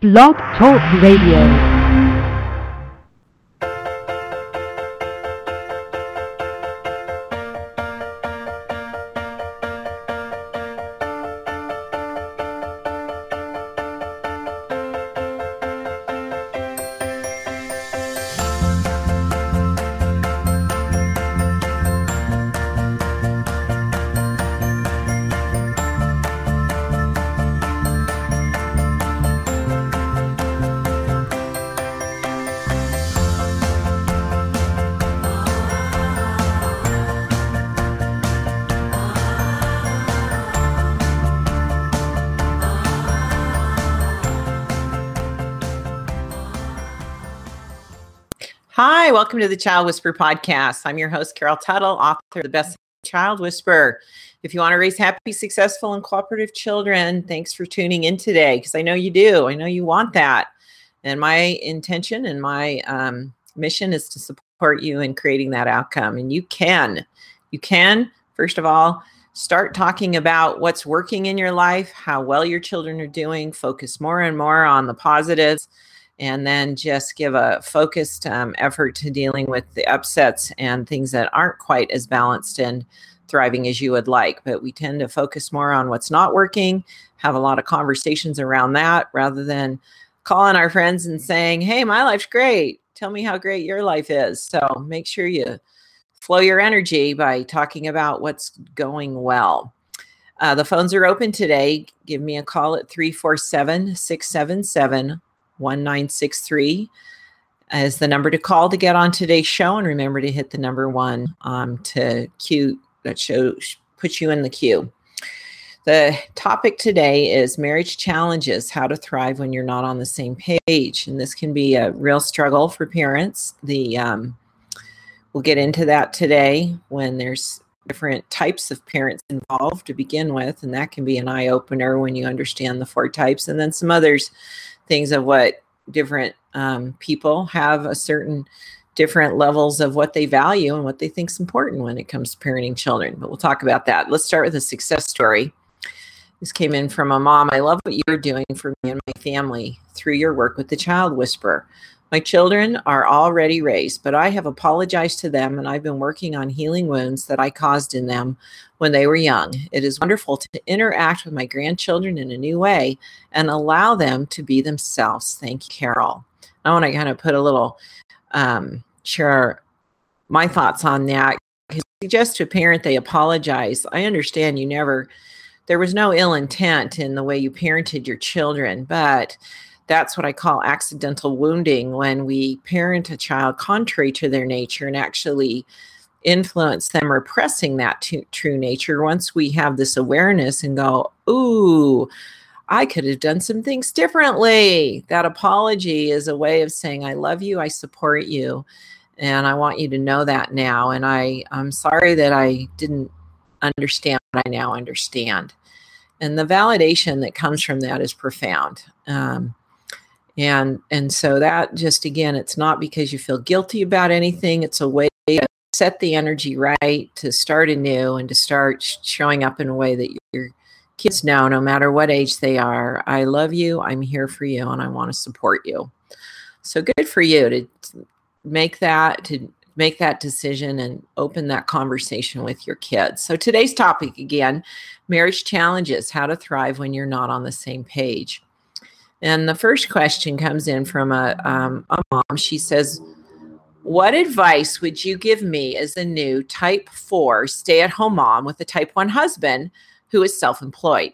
Blog Talk Radio. Welcome to the Child Whisperer podcast. I'm your host, Carol Tuttle, author of The Best Child Whisperer. If you want to raise happy, successful, and cooperative children, thanks for tuning in today because I know you do. I know you want that. And my intention and my um, mission is to support you in creating that outcome. And you can. You can, first of all, start talking about what's working in your life, how well your children are doing, focus more and more on the positives and then just give a focused um, effort to dealing with the upsets and things that aren't quite as balanced and thriving as you would like. But we tend to focus more on what's not working, have a lot of conversations around that rather than calling our friends and saying, Hey, my life's great. Tell me how great your life is. So make sure you flow your energy by talking about what's going well. Uh, the phones are open today. Give me a call at 347 677 1963 is the number to call to get on today's show. And remember to hit the number one um, to queue that shows puts you in the queue. The topic today is marriage challenges, how to thrive when you're not on the same page. And this can be a real struggle for parents. The um, we'll get into that today when there's different types of parents involved to begin with, and that can be an eye opener when you understand the four types, and then some others things of what different um, people have a certain different levels of what they value and what they think is important when it comes to parenting children. But we'll talk about that. Let's start with a success story. This came in from a mom. I love what you're doing for me and my family through your work with the Child Whisperer. My children are already raised, but I have apologized to them and I've been working on healing wounds that I caused in them when they were young. It is wonderful to interact with my grandchildren in a new way and allow them to be themselves. Thank you, Carol. I want to kind of put a little, um, share my thoughts on that. Suggest to a parent they apologize. I understand you never, there was no ill intent in the way you parented your children, but that's what I call accidental wounding when we parent a child contrary to their nature and actually influence them repressing that to, true nature. Once we have this awareness and go, ooh, I could have done some things differently. That apology is a way of saying, I love you, I support you, and I want you to know that now. And I, I'm sorry that I didn't understand what I now understand. And the validation that comes from that is profound. Um, and and so that just again it's not because you feel guilty about anything. It's a way to set the energy right to start anew and to start showing up in a way that your kids know no matter what age they are. I love you. I'm here for you and i want to support you. So good for you to make that to make that decision and open that conversation with your kids. So today's topic again marriage challenges how to thrive when you're not on the same page and the first question comes in from a, um, a mom. She says, What advice would you give me as a new type four stay at home mom with a type one husband who is self employed?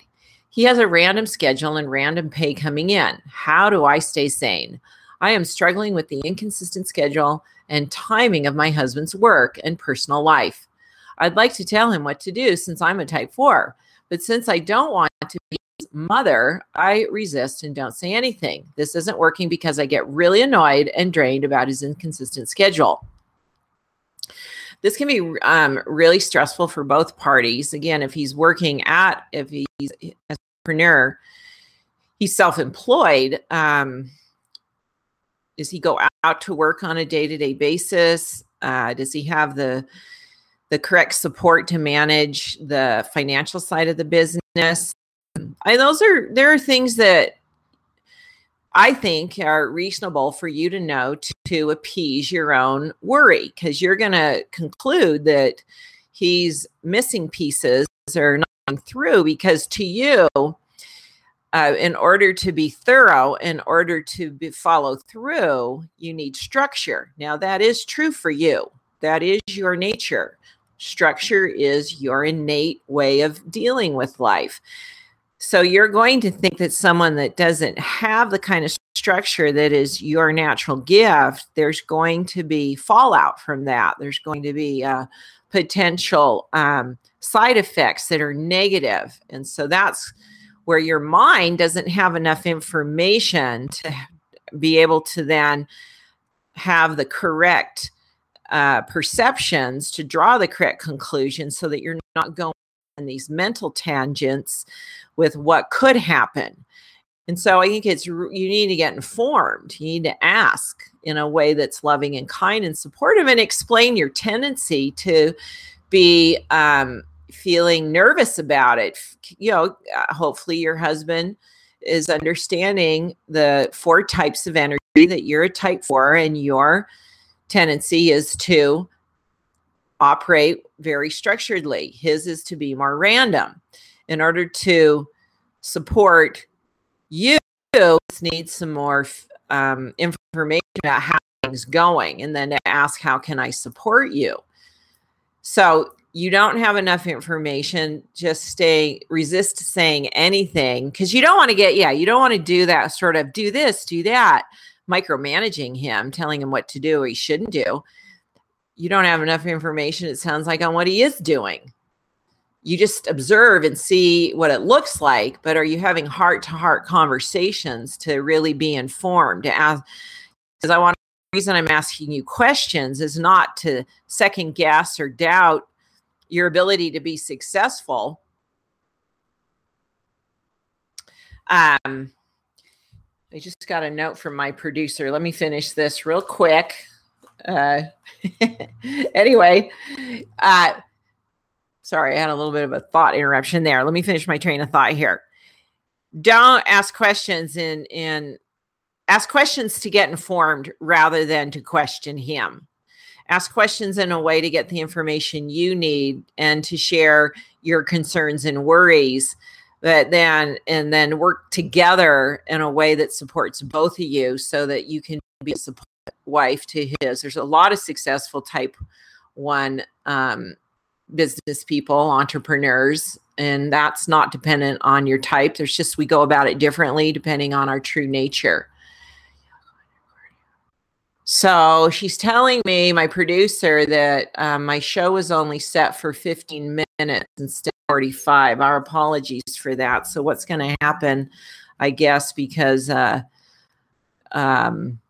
He has a random schedule and random pay coming in. How do I stay sane? I am struggling with the inconsistent schedule and timing of my husband's work and personal life. I'd like to tell him what to do since I'm a type four, but since I don't want to be mother, I resist and don't say anything. This isn't working because I get really annoyed and drained about his inconsistent schedule. This can be um, really stressful for both parties. Again, if he's working at, if he's an entrepreneur, he's self employed. Um, does he go out to work on a day to day basis? Uh, does he have the the correct support to manage the financial side of the business? I those are there are things that I think are reasonable for you to know to, to appease your own worry because you're going to conclude that he's missing pieces or not through because to you, uh, in order to be thorough, in order to be, follow through, you need structure. Now, that is true for you. That is your nature. Structure is your innate way of dealing with life. So you're going to think that someone that doesn't have the kind of structure that is your natural gift, there's going to be fallout from that. There's going to be uh, potential um, side effects that are negative. And so that's where your mind doesn't have enough information to be able to then have the correct uh, perceptions to draw the correct conclusion so that you're not going on these mental tangents with what could happen. And so I think it's you need to get informed. You need to ask in a way that's loving and kind and supportive and explain your tendency to be um, feeling nervous about it. You know, uh, hopefully your husband is understanding the four types of energy that you're a type four and your tendency is to operate very structuredly. His is to be more random. In order to support you need some more um, information about how things going and then to ask how can i support you? So you don't have enough information. Just stay resist saying anything because you don't want to get yeah you don't want to do that sort of do this do that micromanaging him telling him what to do or he shouldn't do you don't have enough information it sounds like on what he is doing. You just observe and see what it looks like but are you having heart to heart conversations to really be informed to ask? Because i want the reason i'm asking you questions is not to second guess or doubt your ability to be successful. Um i just got a note from my producer. Let me finish this real quick uh anyway uh Sorry, I had a little bit of a thought interruption there. Let me finish my train of thought here. Don't ask questions in in ask questions to get informed rather than to question him. Ask questions in a way to get the information you need and to share your concerns and worries but then and then work together in a way that supports both of you so that you can be a support wife to his there's a lot of successful type one um, business people, entrepreneurs, and that's not dependent on your type. There's just we go about it differently depending on our true nature. So she's telling me, my producer, that um, my show was only set for 15 minutes instead of 45. Our apologies for that. So, what's going to happen, I guess, because uh, um,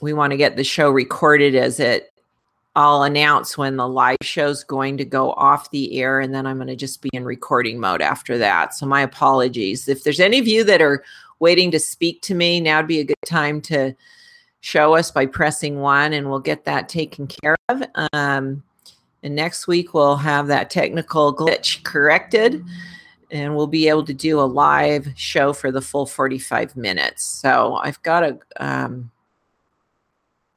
we want to get the show recorded as it I'll announce when the live show's going to go off the air, and then I'm going to just be in recording mode after that. So, my apologies. If there's any of you that are waiting to speak to me, now would be a good time to show us by pressing one, and we'll get that taken care of. Um, and next week, we'll have that technical glitch corrected, and we'll be able to do a live show for the full 45 minutes. So, I've got a um,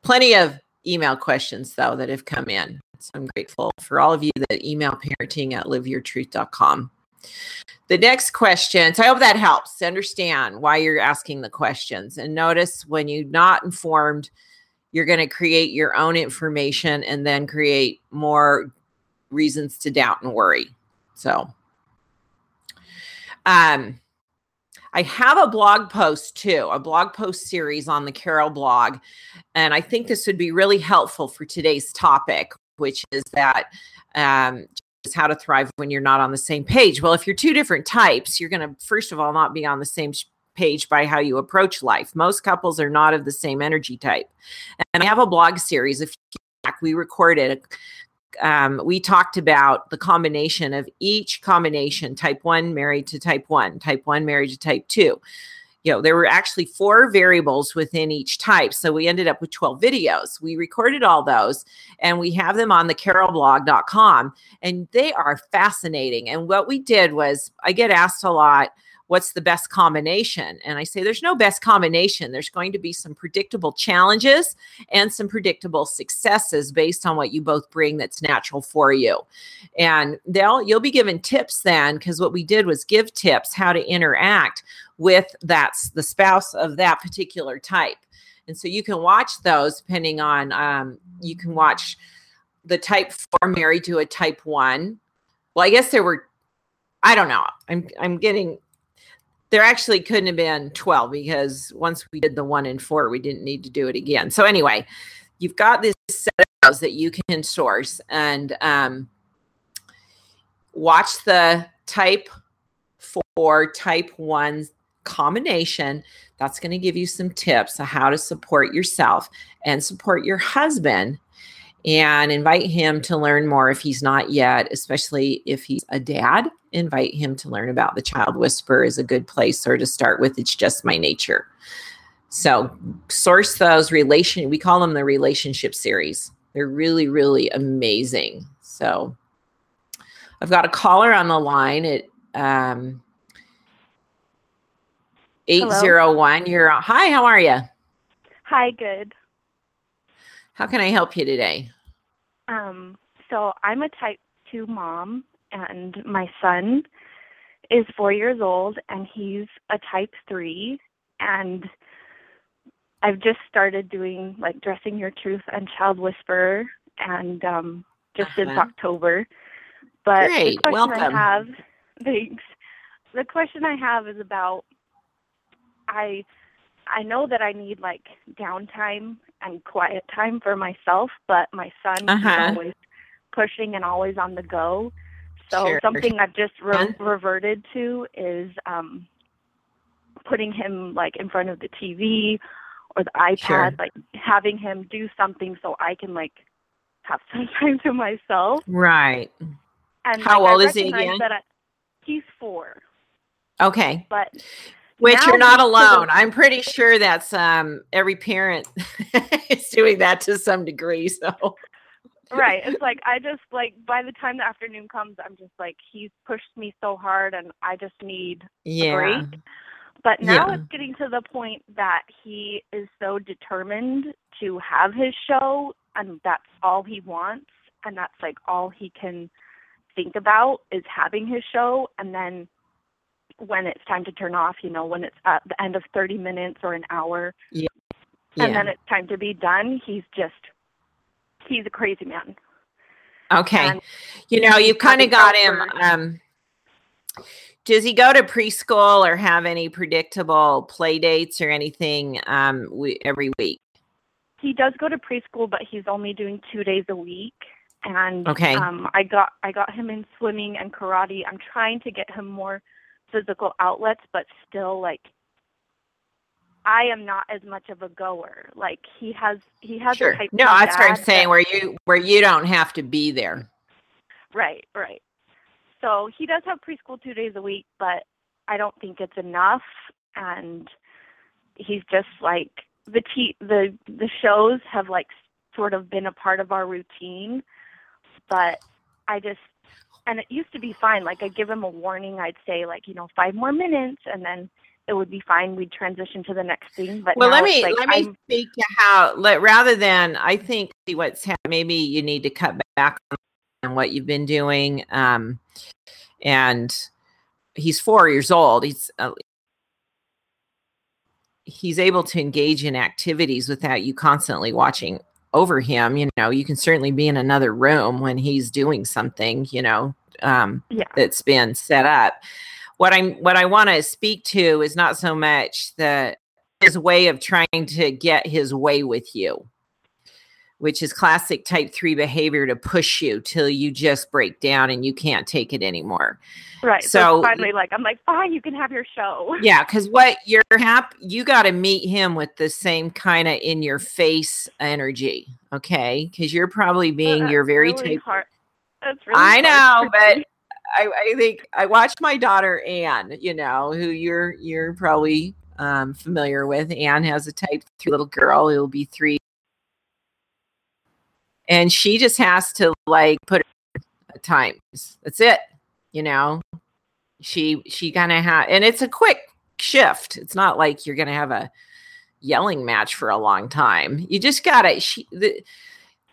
plenty of email questions though that have come in. So I'm grateful for all of you that email parenting at liveyourtruth.com. The next question, so I hope that helps to understand why you're asking the questions. And notice when you're not informed, you're going to create your own information and then create more reasons to doubt and worry. So, um, I have a blog post too, a blog post series on the Carol blog. And I think this would be really helpful for today's topic, which is that um, how to thrive when you're not on the same page. Well, if you're two different types, you're going to, first of all, not be on the same page by how you approach life. Most couples are not of the same energy type. And I have a blog series. If you back, we recorded um, we talked about the combination of each combination type 1 married to type 1 type 1 married to type 2 you know there were actually four variables within each type. So we ended up with 12 videos. We recorded all those and we have them on the carolblog.com and they are fascinating. And what we did was i get asked a lot what's the best combination? And I say there's no best combination. There's going to be some predictable challenges and some predictable successes based on what you both bring that's natural for you. And they'll you'll be given tips then because what we did was give tips how to interact with that's the spouse of that particular type. And so you can watch those depending on um, you can watch the type four married to a type one. Well, I guess there were I don't know. I'm I'm getting there actually couldn't have been 12 because once we did the one and four, we didn't need to do it again. So anyway, you've got this set of those that you can source and um, watch the type four, type one combination. That's going to give you some tips on how to support yourself and support your husband and invite him to learn more if he's not yet, especially if he's a dad. Invite him to learn about the child whisperer is a good place or to start with. It's just my nature. So source those relation. We call them the relationship series. They're really, really amazing. So I've got a caller on the line at um, 801. Hello. You're hi, how are you? Hi, good. How can I help you today? Um, so I'm a type 2 mom, and my son is four years old, and he's a type 3. And I've just started doing like Dressing Your Truth and Child Whisperer, and um, just uh-huh. since October. But Great. the question Welcome. I have, thanks. The question I have is about I I know that I need like downtime and quiet time for myself, but my son uh-huh. is always pushing and always on the go. So sure. something I've just re- reverted to is um, putting him like in front of the TV or the iPad, sure. like having him do something so I can like have some time to myself. Right. And how like, old is he again? That I, he's four. Okay. But which you're not alone. I'm pretty sure that's um, every parent is doing that to some degree. So, right. It's like I just like by the time the afternoon comes, I'm just like he's pushed me so hard, and I just need yeah. a break. But now Yeah. it's getting to the point that he is so determined to have his show, and that's all he wants, and that's like all he can think about is having his show, and then when it's time to turn off, you know, when it's at the end of 30 minutes or an hour. Yeah. And Yeah. then it's time to be done. He's just, he's a crazy man. Okay. And you know, you've kind of got him. Um, does he go to preschool or have any predictable play dates or anything um, we, every week? He does go to preschool, but he's only doing two days a week. And Okay. um, I got I got him in swimming and karate. I'm trying to get him more physical outlets, but still like I am not as much of a goer. Like he has he has Sure. a type of No, that's what I'm saying. that- Where you where you don't have to be there. Right, right. So he does have preschool two days a week, but I don't think it's enough. And he's just like the t- the the shows have like sort of been a part of our routine, but I just and it used to be fine. Like I'd give him a warning. I'd say like you know five more minutes, and then it would be fine. We'd transition to the next thing. But Well, let me like let I'm- speak to how let, rather than I think see what's hap- maybe you need to cut back on what you've been doing. Um, and he's four years old. He's uh, he's able to engage in activities without you constantly watching over him. You know, you can certainly be in another room when he's doing something. You know, um, yeah that's been set up. What I'm what I want to speak to is not so much the his way of trying to get his way with you, which is classic type three behavior to push you till you just break down and you can't take it anymore. right. So, so- finally like I'm like fine. You can have your show. Yeah, because what you're hap you got to meet him with the same kind of in your face energy, okay? Because you're probably being That's you're very really type hard. That's really I know, but. I, I think I watched my daughter Anne, you know, who you're you're probably um, familiar with. Anne has a type three little girl who'll be three, and she just has to like put her times. That's it, you know. She she kind of had, and it's a quick shift. It's not like you're gonna have a yelling match for a long time. You just gotta. She the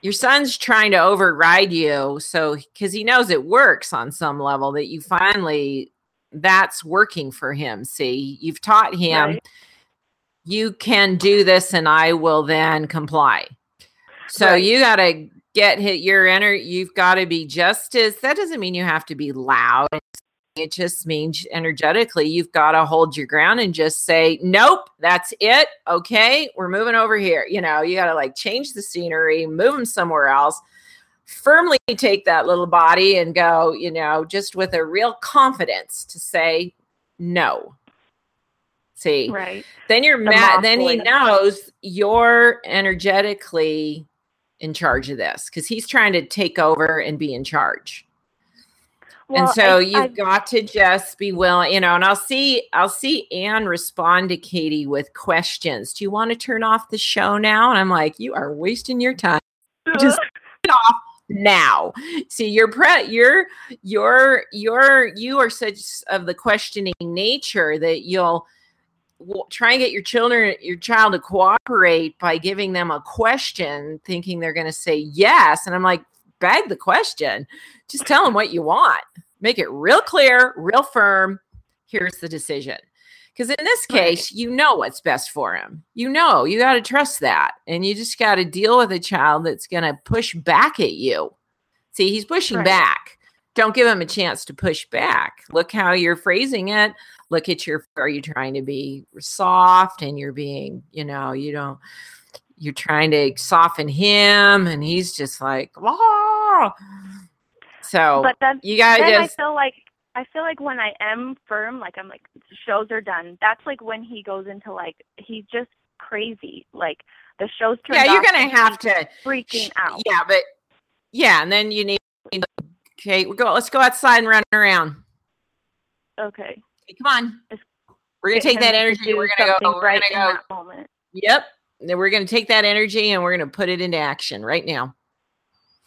your son's trying to override you, so because he knows it works on some level that you finally that's working for him. See, you've taught him. Right. You can do this, and I will then comply. So Right. you got to get hit your inner. You've got to be just as. That doesn't mean you have to be loud. It just means energetically, you've got to hold your ground and just say, "Nope, that's it. Okay, we're moving over here." You know, you got to like change the scenery, move them somewhere else. Firmly take that little body and go. You know, just with a real confidence to say no. See, Right. then you're The mad. Then he knows you're energetically in charge of this because he's trying to take over and be in charge. Well, and so I- you've I- got to just be willing, you know. And I'll see, I'll see Anne respond to Katie with questions. Do you want to turn off the show now? And I'm like, you are wasting your time just off now. See, you're pre, you're you're you're you are such of the questioning nature that you'll try and get your children your child to cooperate by giving them a question thinking they're going to say yes and i'm like bag the question. Just tell them what you want. Make it real clear real firm. Here's the decision. Because in this case you know what's best for him you know you got to trust that. And you just got to deal with a child that's going to push back at you. See he's pushing Right. back. Don't give him a chance to push back. Look how you're phrasing it. Look at your are you trying to be soft and you're being you know you don't you're trying to soften him and he's just like "Ah." So but then you gotta then I feel like I feel like when I am firm, like I'm like shows are done. That's like when he goes into like he's just crazy. Like the show's turned yeah you're gonna have to freaking out. yeah but yeah and then you need okay we go let's go outside and run around Okay. Okay, come on Just we're gonna take that energy we're gonna go we're right gonna in go that moment. yep then we're gonna take that energy and we're gonna put it into action right now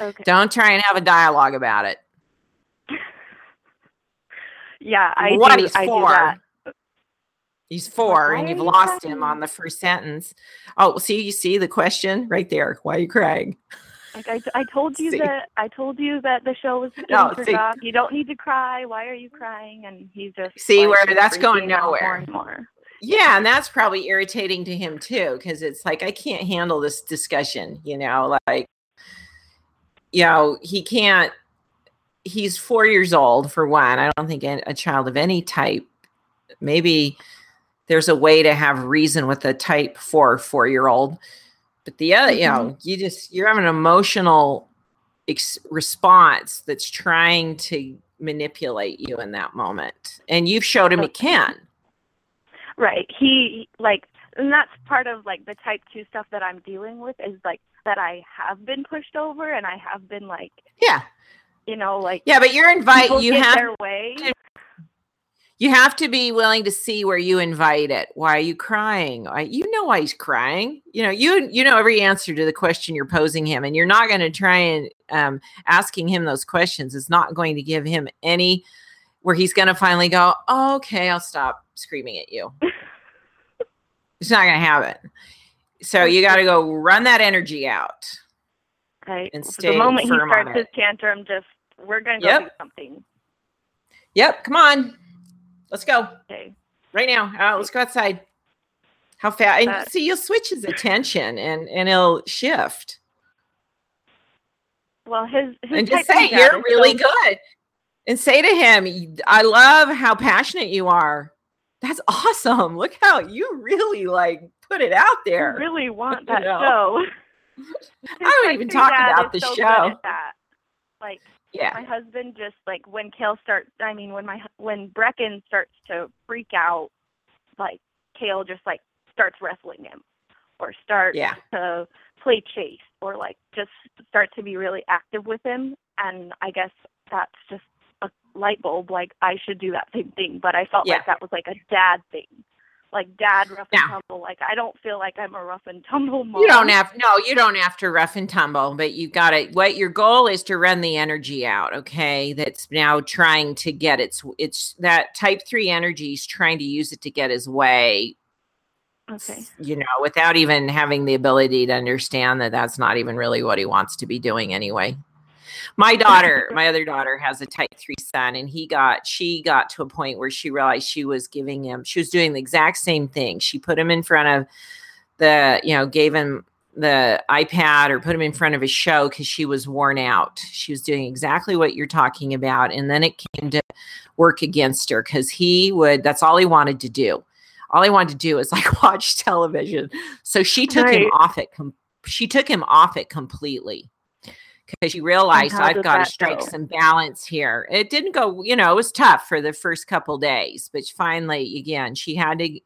Okay. don't try and have a dialogue about it Yeah, I what do. he's I do that. He's four, why and you've you lost him on the first sentence. Oh, see, you see the question right there. Why are you crying? Like I, I told you See. that I told you that the show was No, off. You don't need to cry. Why are you crying? And he's just See, like, where that's going nowhere. More and more. Yeah, and that's probably irritating to him too, because it's like I can't handle this discussion. You know, like you know, he can't. He's four years old for one. I don't think a child of any type. Maybe there's a way to have reason with a type four four year old, but the other, you mm-hmm. know, you just you're having an emotional ex- response that's trying to manipulate you in that moment, and you've showed him it Okay. can. Right. He like and that's part of like the type 2 stuff that I'm dealing with is like that I have been pushed over and I have been like, Yeah. you know, like Yeah, but you're invite you have their way. you have to be willing to see where you invite it. Why are you crying? I, you know why he's crying. You know, you you know every answer to the question you're posing him, and you're not going to try and um, asking him those questions is not going to give him any where he's going to finally go, oh, okay, I'll stop screaming at you. it's not going to happen. So you got to go run that energy out. Right. and So stay the moment he starts his tantrum just we're going to Yep. go do something. Yep, come on, let's go. Okay. right now. Uh, let's go outside. How fast? And see, you'll switch his attention, and and he'll shift. Well, his his and just say you're really so- good, and say to him, "I love how passionate you are. That's awesome. Look how you really like put it out there. I really want that know. show. I don't even talk about the so show. That. Like Yeah, my husband just like when Kale starts. I mean, when my when Brecken starts to freak out, like Kale just like starts wrestling him, or starts yeah, to play chase, or like just start to be really active with him. And I guess that's just a light bulb. Like I should do that same thing, but I felt Yeah. like that was like a dad thing. like dad rough and tumble. Like I don't feel like I'm a rough and tumble mom. You don't have no, you don't have to rough and tumble, but you got to what your goal is to run the energy out, okay? That's now trying to get its it's that type 3 energy is trying to use it to get his way, Okay. you know, without even having the ability to understand that that's not even really what he wants to be doing anyway. My daughter, my other daughter has a type 3 son and he got she got to a point where she realized she was giving him she was doing the exact same thing. She put him in front of the, you know, gave him the iPad or put him in front of a show cuz she was worn out. She was doing exactly what you're talking about and then it came to work against her cuz he would that's all he wanted to do. All he wanted to do is like watch television. So she took him off it com- she took him off it completely because she realized I've got to strike go? some balance here. It didn't go, you know, it was tough for the first couple days, but finally, again, she had to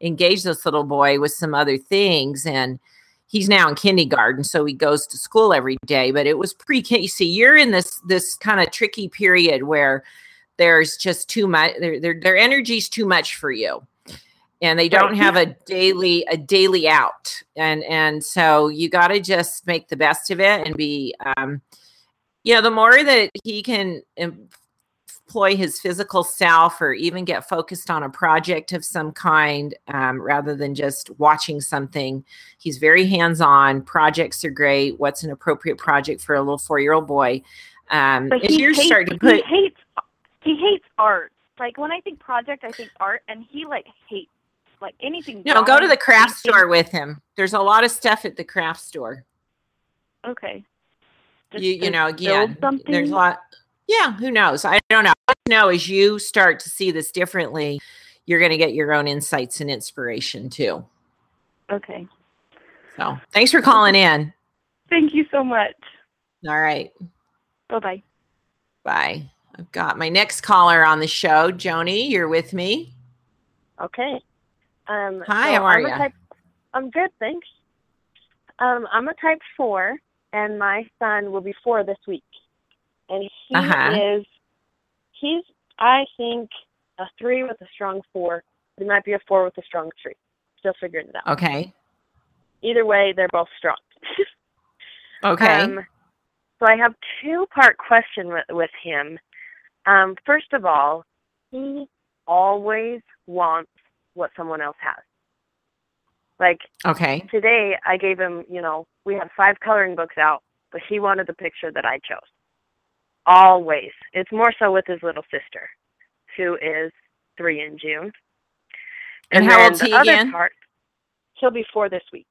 engage this little boy with some other things. And he's now in kindergarten, so he goes to school every day. But it was pre K. See, you're in this this kind of tricky period where there's just too much. Their their their energy's too much for you and they don't Right. have a daily a daily out and and so you got to just make the best of it and be um you know the more that he can employ his physical self or even get focused on a project of some kind um, rather than just watching something he's very hands-on projects are great what's an appropriate project for a little four-year-old boy um But if he you're hates, starting to put he hates he hates art. Like when I think project, I think art, and he like hates like anything. No, go to the craft store with him there's a lot of stuff at the craft store Okay. Just you you know again something? there's a lot yeah who knows i don't know I know as you start to see this differently you're going to get your own insights and inspiration too Okay. so thanks for calling in Thank you so much. all right Bye bye. bye i've got my next caller on the show joni you're with me Okay. Um, Hi, so how are I'm? Type, I'm good, thanks. Um, I'm a type four, and my son will be four this week, and he Uh-huh. is he's I think a three with a strong four. He might be a four with a strong three. Still figuring it out. okay Either way, they're both strong. okay Um, so I have two part question with, with him. Um, first of all, he always wants what someone else has. Like okay today, I gave him, you know, we have five coloring books out, but he wanted the picture that I chose. Always. It's more so with his little sister, who is three in June. And how then old's the he other again? Part, he'll be four this week.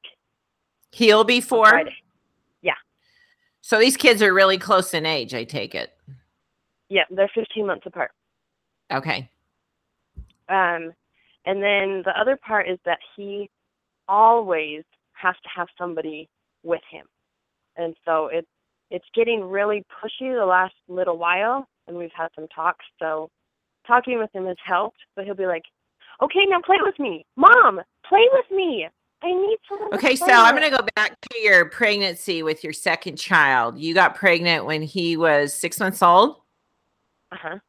he'll be four Yeah. so these kids are really close in age i take it Yeah, they're 15 months apart. okay Um, and then the other part is that he always has to have somebody with him, and so it's it's getting really pushy the last little while, and we've had some talks. So talking with him has helped, but he'll be like, "Okay, now play with me, mom, play with me. I need someone." to Okay, so play I'm going to go back to your pregnancy with your second child. You got pregnant when he was six months old. Uh-huh.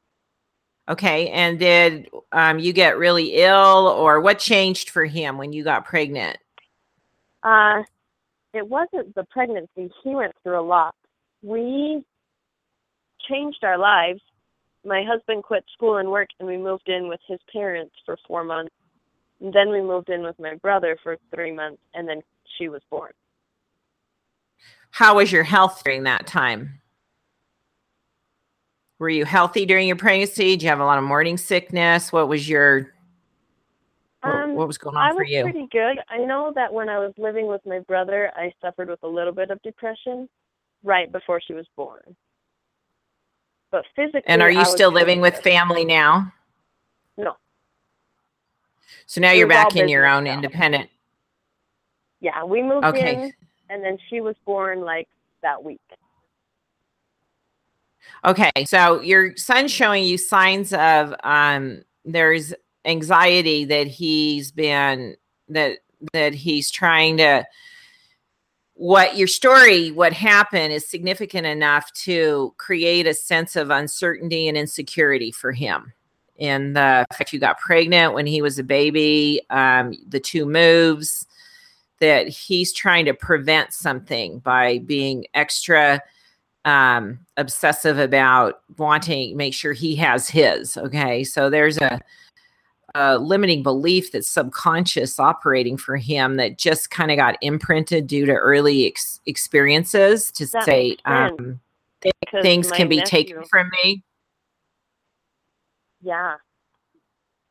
Okay, and did um, you get really ill, or what changed for him when you got pregnant? Uh, it wasn't the pregnancy. He went through a lot. We changed our lives. My husband quit school and work, and we moved in with his parents for four months. And then we moved in with my brother for three months, and then she was born. How was your health during that time? Were you healthy during your pregnancy? Did you have a lot of morning sickness? What was your what, Um, what was going I on for was you? pretty good. I know that when I was living with my brother, I suffered with a little bit of depression right before she was born. But physically, And are you still living with family now? No. So now It you're back in your own now. independent. Yeah, we moved Okay. in, and then she was born like that week. Okay, so your son's showing you signs of um there's anxiety that he's been that that he's trying to what your story what happened is significant enough to create a sense of uncertainty and insecurity for him in the fact you got pregnant when he was a baby, um, the two moves, that he's trying to prevent something by being extra um, obsessive about wanting make sure he has his. Okay, so there's a, a limiting belief that's subconscious operating for him that just kind of got imprinted due to early ex- experiences to That say um, th- things can be nephew- taken from me. Yeah.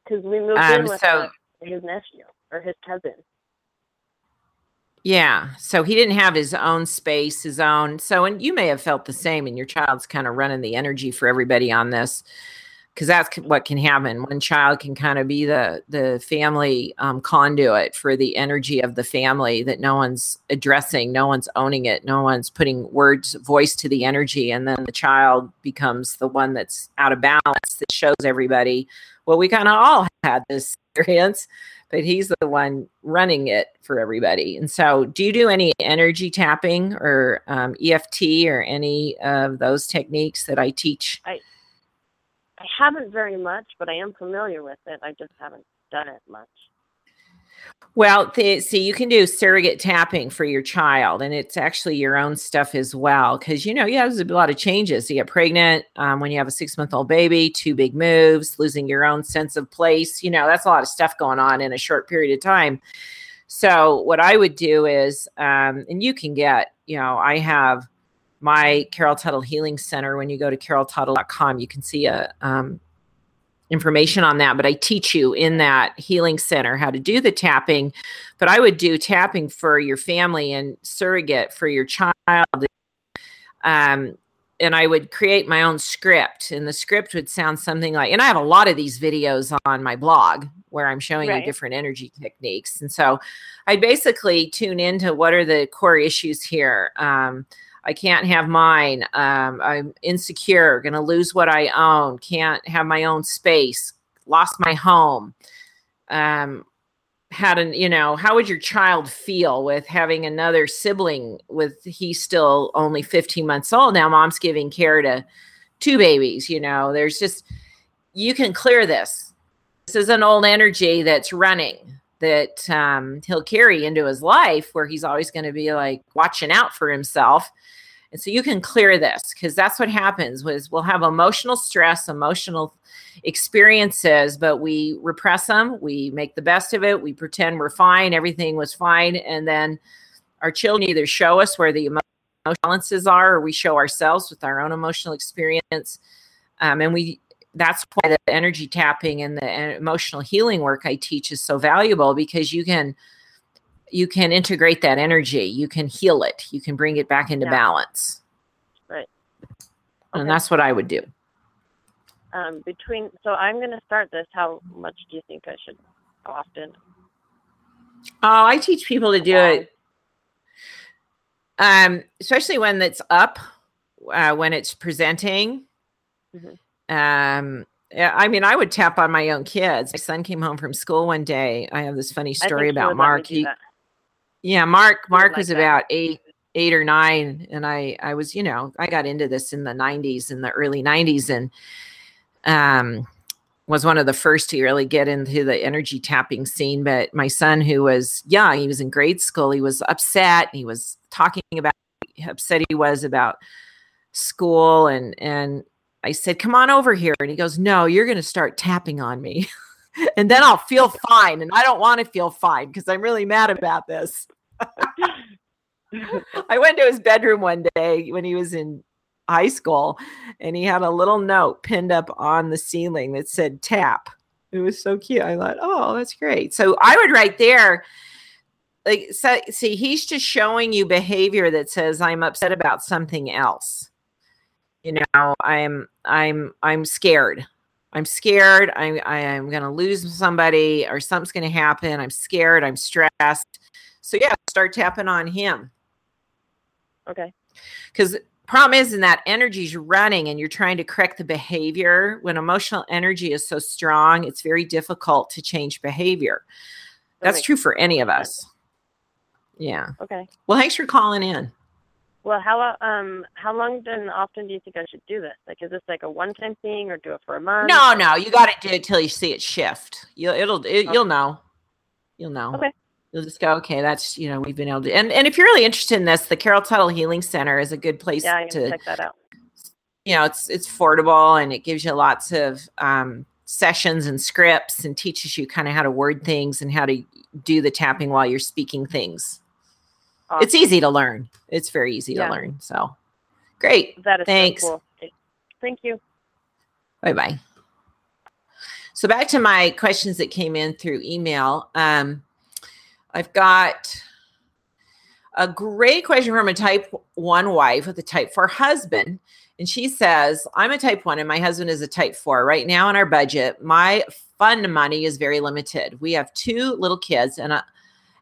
Because we moved Um, in with so- his nephew or his cousin. Yeah. So he didn't have his own space, his own. So, and you may have felt the same, and your child's kind of running the energy for everybody on this, because that's what can happen. One child can kind of be the the family um, conduit for the energy of the family that no one's addressing, no one's owning it, no one's putting words, voice to the energy, and then the child becomes the one that's out of balance that shows everybody. Well, we kind of all had this experience but he's the one running it for everybody. And so, do you do any energy tapping or um, EFT or any of those techniques that I teach? I haven't very much, but I am familiar with it. I just haven't done it much. Well, the, see, you can do surrogate tapping for your child, and it's actually your own stuff as well. Because you know, yeah, there's a lot of changes. You get pregnant um, when you have a six month old baby, two big moves, losing your own sense of place. You know, that's a lot of stuff going on in a short period of time. So, what I would do is, um, and you can get, you know, I have my Carol Tuttle Healing Center. When you go to caroltuttle.com, you can see a um, information on that, but I teach you in that healing center how to do the tapping. But I would do tapping for your family and surrogate for your child. Um, and I would create my own script, and the script would sound something like, and I have a lot of these videos on my blog where I'm showing Right. you different energy techniques. And so I basically tune into what are the core issues here. Um, I can't have mine. Um, I'm insecure, going to lose what I own, can't have my own space, lost my home. Um, had an, you know, how would your child feel with having another sibling with he's still only 15 months old now? Mom's giving care to two babies, you know, there's just, you can clear this. This is an old energy that's running that um, he'll carry into his life where he's always going to be like watching out for himself. And so you can clear this because that's what happens was we'll have emotional stress, emotional experiences, but we repress them. We make the best of it. We pretend we're fine. Everything was fine. And then our children either show us where the emotional balances are or we show ourselves with our own emotional experience. Um, and we, that's why the energy tapping and the uh, emotional healing work I teach is so valuable because you can you can integrate that energy you can heal it you can bring it back into Yeah. balance Right. and that's what i would do Um, between so I'm going to start this. How much do you think I should? How often? oh i teach people to do it um especially when it's up uh, when it's presenting Mhm. um yeah, I mean, I would tap on my own kids. My son came home from school one day. I have this funny story about would let me Mark. He. Yeah, Mark. Mark like was that. about eight, eight or nine, and I, I was, you know, I got into this in the '90s, in the early '90s, and um, was one of the first to really get into the energy tapping scene. But my son, who was young, he was in grade school. He was upset. He was talking about how upset he was about school, and and I said, "Come on over here," and he goes, "No, you're going to start tapping on me." and then I'll feel fine. And I don't want to feel fine because I'm really mad about this. I went to his bedroom one day when he was in high school and he had a little note pinned up on the ceiling that said tap. It was so cute. I thought, oh, that's great. So I would write there, like, so, see, he's just showing you behavior that says, I'm upset about something else. You know, I'm, I'm, I'm scared. I'm scared. I'm, I am going to lose somebody or something's going to happen. I'm scared. I'm stressed. So yeah, start tapping on him Okay. because problem is in that energy's running and you're trying to correct the behavior when emotional energy is so strong it's very difficult to change behavior that's makes true for any of us yeah Okay. well thanks for calling in Well, how um how long and often do you think I should do this? Like, is this like a one time thing, or do it for a month? No, no, you got to do it till you see it shift. You'll it'll it, Okay. you'll know. You'll know. Okay. You'll just go, okay, that's you know we've been able to. And and if you're really interested in this, the Carol Tuttle Healing Center is a good place Yeah, to check that out. you know it's it's affordable and it gives you lots of um, sessions and scripts and teaches you kind of how to word things and how to do the tapping while you're speaking things it's easy to learn it's very easy Yeah. to learn so great That is Thanks. so cool. Thank you. bye bye so back to my questions that came in through email um, i've got a great question from a type 1 wife with a type 4 husband and she says, I'm a type one and my husband is a type four. Right now in our budget, my fund money is very limited. We have two little kids and I,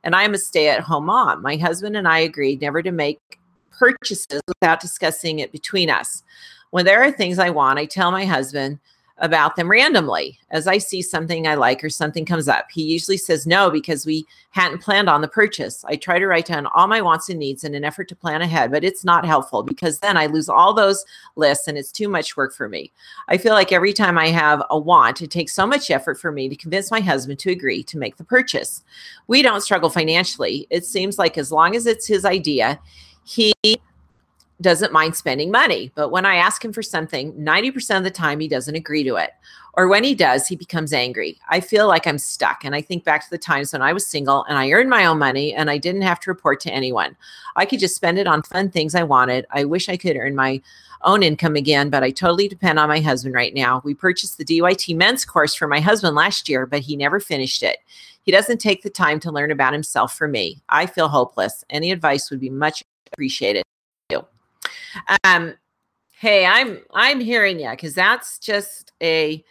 and I'm a stay at home mom. My husband and I agreed never to make purchases without discussing it between us. When there are things I want, I tell my husband about them randomly as I see something I like or something comes up. He usually says no because we hadn't planned on the purchase. I try to write down all my wants and needs in an effort to plan ahead, but it's not helpful because then I lose all those lists and it's too much work for me. I feel like every time I have a want, it takes so much effort for me to convince my husband to agree to make the purchase. We don't struggle financially. It seems like as long as it's his idea, he doesn't mind spending money. But when I ask him for something, 90% of the time he doesn't agree to it. Or when he does, he becomes angry. I feel like I'm stuck. And I think back to the times when I was single and I earned my own money and I didn't have to report to anyone. I could just spend it on fun things I wanted. I wish I could earn my own income again, but I totally depend on my husband right now. We purchased the DYT men's course for my husband last year, but he never finished it. He doesn't take the time to learn about himself for me. I feel hopeless. Any advice would be much appreciated. Um, hey, I'm I'm hearing you because that's just a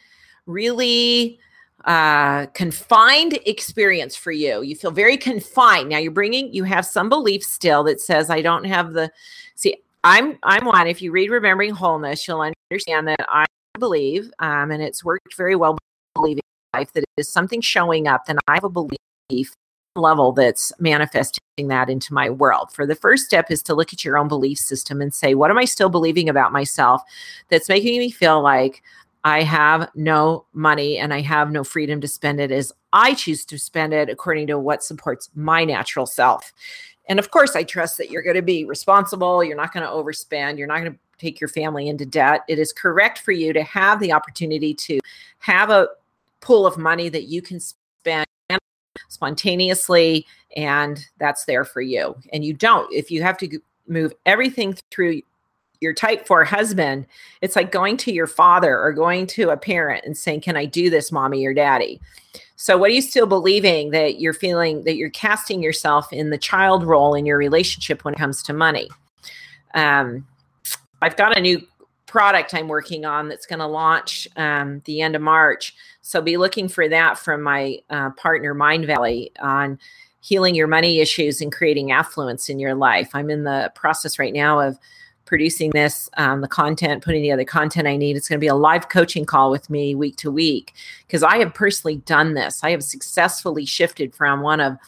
really uh confined experience for you. You feel very confined. Now you're bringing you have some belief still that says i don't have the see i'm i'm one if you read remembering wholeness you'll understand that i believe um and it's worked very well believing life that is something showing up then i have a belief level that's manifesting that into my world. For the first step is to look at your own belief system and say, what am I still believing about myself that's making me feel like I have no money and I have no freedom to spend it as I choose to spend it according to what supports my natural self. And of course, I trust that you're going to be responsible. You're not going to overspend. You're not going to take your family into debt. It is correct for you to have the opportunity to have a pool of money that you can spend spontaneously and that's there for you. And you don't if you have to move everything through your type 4 husband it's like going to your father or going to a parent and saying can i do this mommy or daddy? So what are you still believing that you're feeling that you're casting yourself in the child role in your relationship when it comes to money? Um, i've got a new product i'm working on that's going to launch um, the end of march. So be looking for that from my uh, partner Mindvalley on healing your money issues and creating affluence in your life. I'm in the process right now of producing this um, the content putting the other content i need. It's going to be a live coaching call with me week to week because i have personally done this. I have successfully shifted from one of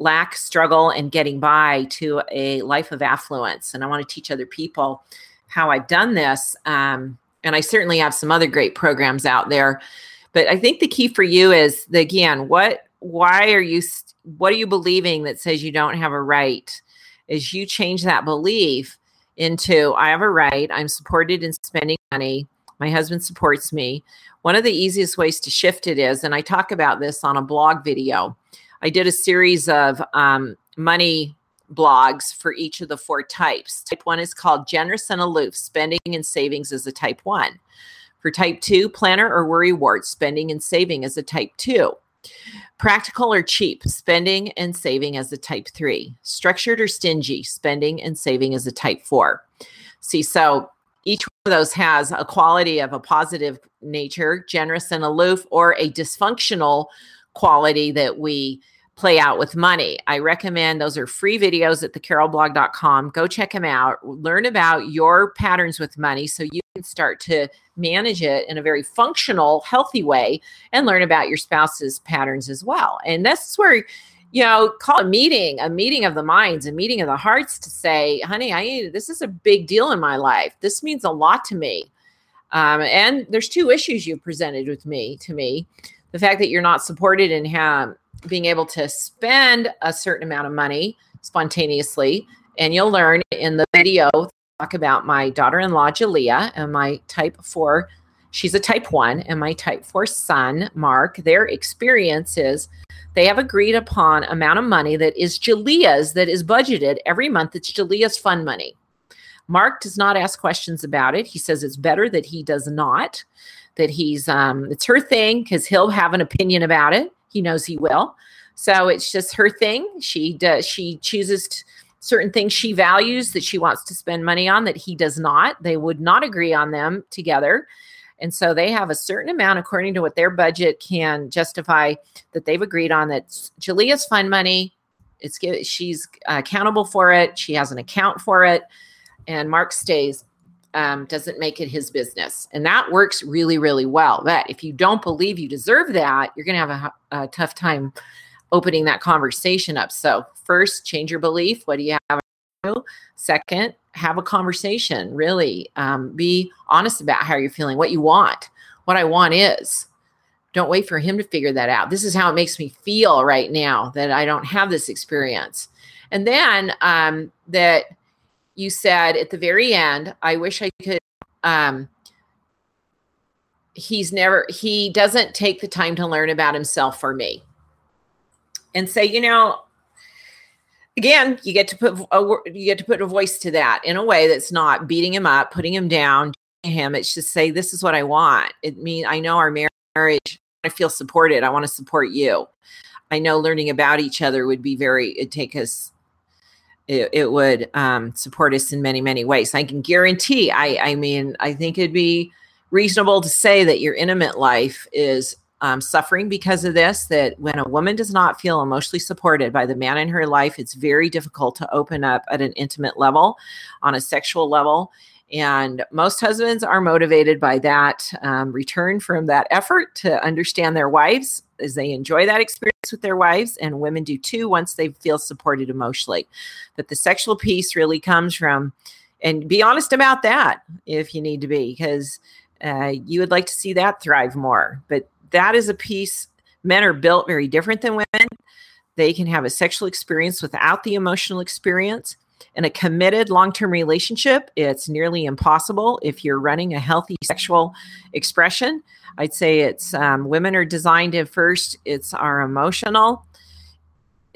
lack struggle and getting by to a life of affluence and i want to teach other people how i've done this um, and i certainly have some other great programs out there but i think the key for you is the, again what why are you what are you believing that says you don't have a right is you change that belief into I have a right, I'm supported in spending money, my husband supports me. One of the easiest ways to shift it is, and I talk about this on a blog video. I did a series of um, money blogs for each of the four types. Type one is called generous and aloof, spending and savings is a type one. For type two, planner or worry wart, spending and saving is a type two. Practical or cheap, spending and saving as a type three. Structured or stingy, spending and saving as a type four. See, so each one of those has a quality of a positive nature, generous and aloof, or a dysfunctional quality that we play out with money. I recommend those are free videos at thecarolblog.com. Go check them out. Learn about your patterns with money so you can start to manage it in a very functional, healthy way and learn about your spouse's patterns as well. And that's where you know, call a meeting, a meeting of the minds, a meeting of the hearts to say, honey, I this is a big deal in my life. This means a lot to me. Um, and there's two issues you presented with me to me. The fact that you're not supported in have, being able to spend a certain amount of money spontaneously. And you'll learn in the video talk about my daughter-in-law Jalea and my type four. She's a type one, and my type four son, Mark, their experiences they have agreed upon amount of money that is Jalea's that is budgeted every month. It's Jalea's fund money. Mark does not ask questions about it. He says it's better that he does not, that he's um it's her thing because he'll have an opinion about it. He knows he will. So it's just her thing. She does she chooses t- certain things she values that she wants to spend money on that he does not. They would not agree on them together. And so they have a certain amount, according to what their budget can justify, that they've agreed on. That Jalea's fund money. It's she's accountable for it. She has an account for it, and Mark stays. Um, doesn't make it his business, and that works really, really well. But if you don't believe you deserve that, you're going to have a, a tough time opening that conversation up. So first, change your belief. What do you have? Second, have a conversation. Really um, be honest about how you're feeling, what you want. What I want is. Don't wait for him to figure that out. This is how it makes me feel right now that I don't have this experience. And then um, that you said at the very end, I wish I could. Um, he's never, he doesn't take the time to learn about himself for me. And say, you know, again, you get to put a you get to put a voice to that in a way that's not beating him up, putting him down. Him, it's just say, "This is what I want." It mean I know our marriage. I feel supported. I want to support you. I know learning about each other would be very. It take us. It, it would um, support us in many many ways. I can guarantee. I I mean, I think it'd be reasonable to say that your intimate life is um, suffering because of this that when a woman does not feel emotionally supported by the man in her life, it's very difficult to open up at an intimate level, on a sexual level. And most husbands are motivated by that um, return from that effort to understand their wives as they enjoy that experience with their wives. And women do too once they feel supported emotionally. But the sexual piece really comes from, and be honest about that if you need to be, because uh, you would like to see that thrive more. But that is a piece men are built very different than women they can have a sexual experience without the emotional experience in a committed long-term relationship it's nearly impossible if you're running a healthy sexual expression i'd say it's um, women are designed to first it's our emotional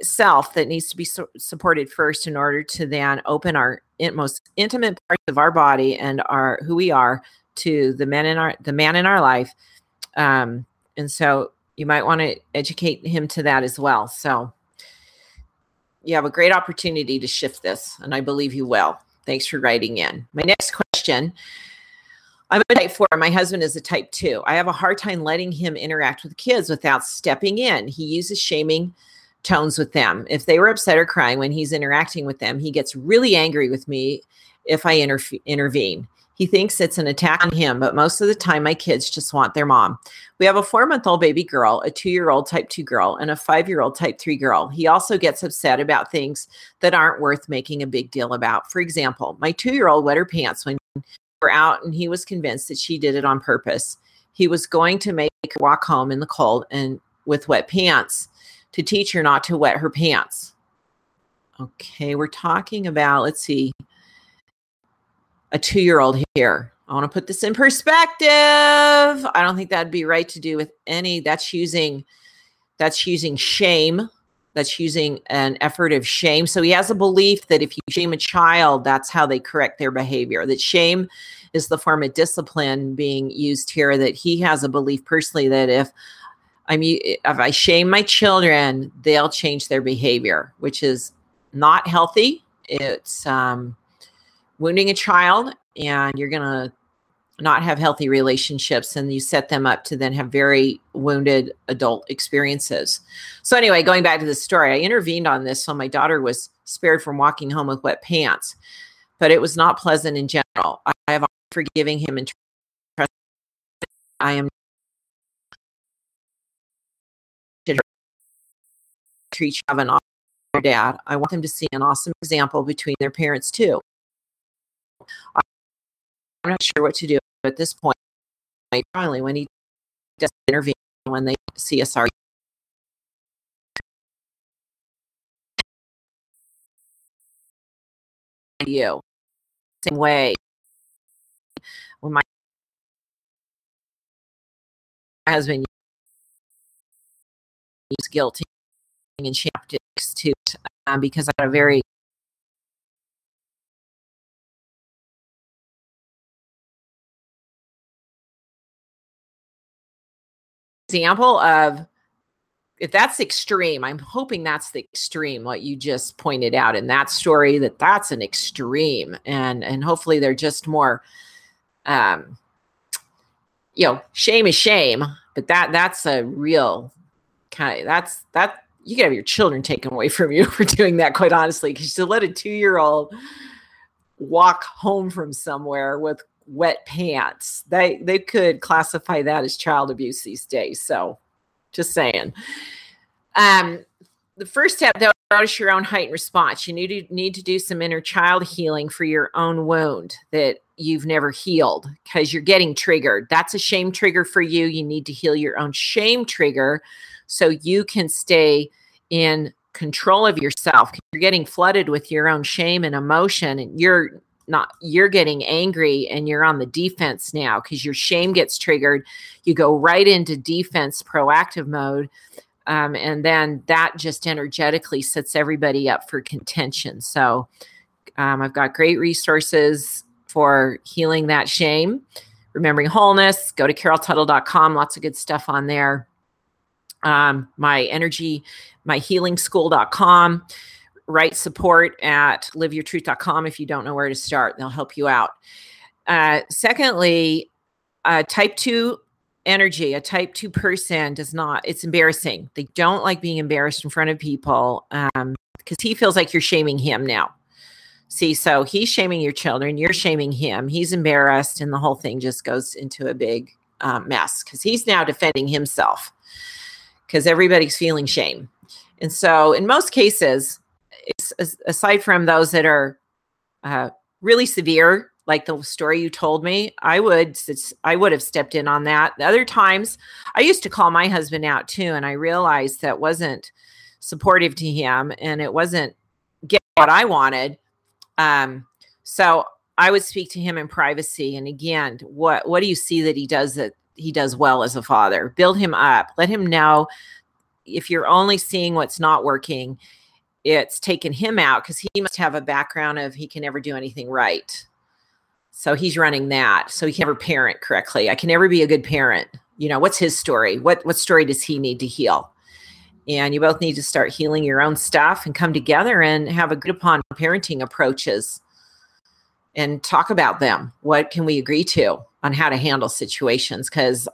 self that needs to be su- supported first in order to then open our in- most intimate parts of our body and our who we are to the men in our the man in our life um, and so you might want to educate him to that as well. So you have a great opportunity to shift this, and I believe you will. Thanks for writing in. My next question I'm a type four. My husband is a type two. I have a hard time letting him interact with kids without stepping in. He uses shaming tones with them. If they were upset or crying when he's interacting with them, he gets really angry with me if I interf- intervene. He thinks it's an attack on him, but most of the time, my kids just want their mom. We have a four month old baby girl, a two year old type two girl, and a five year old type three girl. He also gets upset about things that aren't worth making a big deal about. For example, my two year old wet her pants when we were out, and he was convinced that she did it on purpose. He was going to make her walk home in the cold and with wet pants to teach her not to wet her pants. Okay, we're talking about, let's see, a two year old here. I want to put this in perspective. I don't think that'd be right to do with any. That's using that's using shame. That's using an effort of shame. So he has a belief that if you shame a child, that's how they correct their behavior. That shame is the form of discipline being used here. That he has a belief personally that if I'm if I shame my children, they'll change their behavior, which is not healthy. It's um, wounding a child and you're going to not have healthy relationships and you set them up to then have very wounded adult experiences. So anyway, going back to the story, I intervened on this so my daughter was spared from walking home with wet pants, but it was not pleasant in general. I have forgiving him and I am each have an awesome dad. I want them to see an awesome example between their parents too. I'm not sure what to do at this point. Finally, when he does intervene, when they see us, our you same way when my husband used guilty and chaptics to um, because I had a very example of if that's extreme i'm hoping that's the extreme what you just pointed out in that story that that's an extreme. And and hopefully they're just more um you know shame is shame but that that's a real kind of that's that you can have your children taken away from you for doing that quite honestly because to let a two-year-old walk home from somewhere with wet pants. They they could classify that as child abuse these days so just saying. Um the first step though notice your own heightened response. You need to need to do some inner child healing for your own wound that you've never healed because you're getting triggered. That's a shame trigger for you. You need to heal your own shame trigger so you can stay in control of yourself you're getting flooded with your own shame and emotion and you're not you're getting angry and you're on the defense now because your shame gets triggered. You go right into defense proactive mode um, and then that just energetically sets everybody up for contention. So um, i've got great resources for healing that shame remembering wholeness go to caroltuttle.com lots of good stuff on there. Um, my energy my healingschool.com write support at liveyourtruth.com if you don't know where to start. They'll help you out. Uh, secondly, uh, type 2 energy, a type 2 person does not, it's embarrassing. They don't like being embarrassed in front of people because um, he feels like you're shaming him now. See, so he's shaming your children, you're shaming him, he's embarrassed, and the whole thing just goes into a big um, mess because he's now defending himself because everybody's feeling shame. And so, in most cases, aside from those that are uh, really severe, like the story you told me, I would I would have stepped in on that. The other times, I used to call my husband out too, and I realized that wasn't supportive to him, and it wasn't get what I wanted. Um, so I would speak to him in privacy. And again, what what do you see that he does that he does well as a father? Build him up. Let him know if you're only seeing what's not working it's taken him out because he must have a background of he can never do anything right. So he's running that. So he can never parent correctly. I can never be a good parent. You know, what's his story? What what story does he need to heal? And you both need to start healing your own stuff and come together and have a good upon parenting approaches and talk about them. What can we agree to on how to handle situations? Because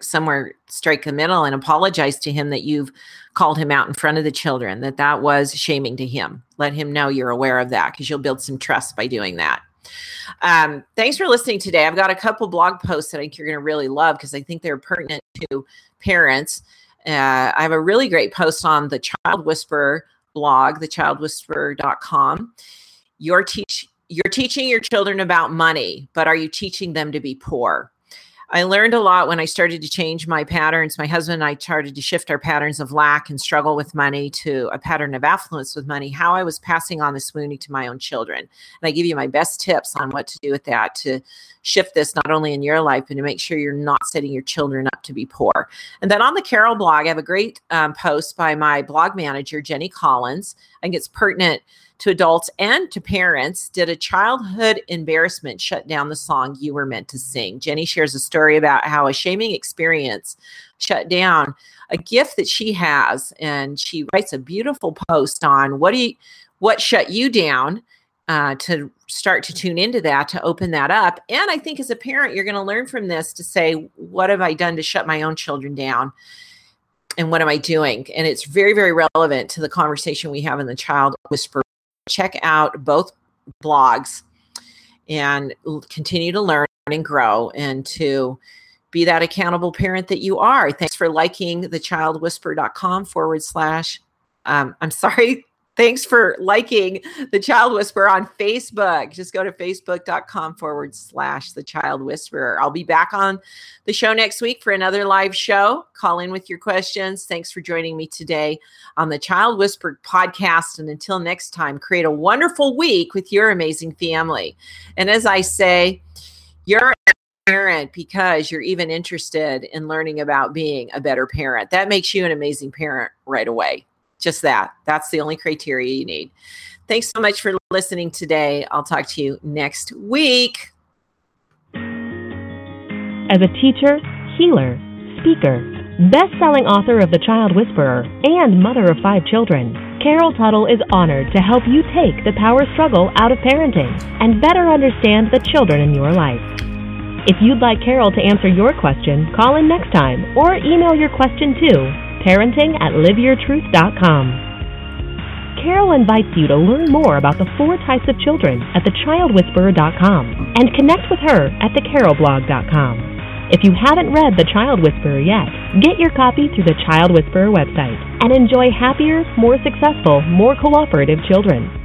somewhere strike the middle and apologize to him that you've called him out in front of the children that that was shaming to him. Let him know you're aware of that because you'll build some trust by doing that. Um, thanks for listening today. I've got a couple blog posts that i think you're going to really love because i think they're pertinent to parents. Uh, i have a really great post on the child whisperer blog thechildwhisperer.com you're teach you're teaching your children about money but are you teaching them to be poor I learned a lot when I started to change my patterns. My husband and I started to shift our patterns of lack and struggle with money to a pattern of affluence with money, how I was passing on this wounding to my own children. And I give you my best tips on what to do with that to shift this not only in your life, but to make sure you're not setting your children up to be poor. And then on the Carol blog, I have a great um, post by my blog manager, Jenny Collins. I think it's pertinent to adults and to parents did a childhood embarrassment shut down the song you were meant to sing. Jenny shares a story about how a shaming experience shut down a gift that she has and she writes a beautiful post on what do you what shut you down uh, to start to tune into that to open that up. And i think as a parent you're going to learn from this to say what have i done to shut my own children down? And what am i doing? And it's very very relevant to the conversation we have in the child whisper check out both blogs and continue to learn and grow and to be that accountable parent that you are. Thanks for liking thechildwhisperer.com forward slash. Um, I'm sorry, Thanks for liking the Child Whisperer on Facebook. Just go to facebook.com forward slash the Child Whisperer. I'll be back on the show next week for another live show. Call in with your questions. Thanks for joining me today on the Child Whisperer podcast. And until next time, create a wonderful week with your amazing family. And as I say, you're a parent because you're even interested in learning about being a better parent. That makes you an amazing parent right away. Just that. That's the only criteria you need. Thanks so much for listening today. I'll talk to you next week. As a teacher, healer, speaker, best selling author of The Child Whisperer, and mother of five children, Carol Tuttle is honored to help you take the power struggle out of parenting and better understand the children in your life. If you'd like Carol to answer your question, call in next time or email your question to parenting at liveyourtruth.com. Carol invites you to learn more about the four types of children at thechildwhisperer.com and connect with her at thecarolblog.com. If you haven't read The Child Whisperer yet, get your copy through the Child Whisperer website and enjoy happier, more successful, more cooperative children.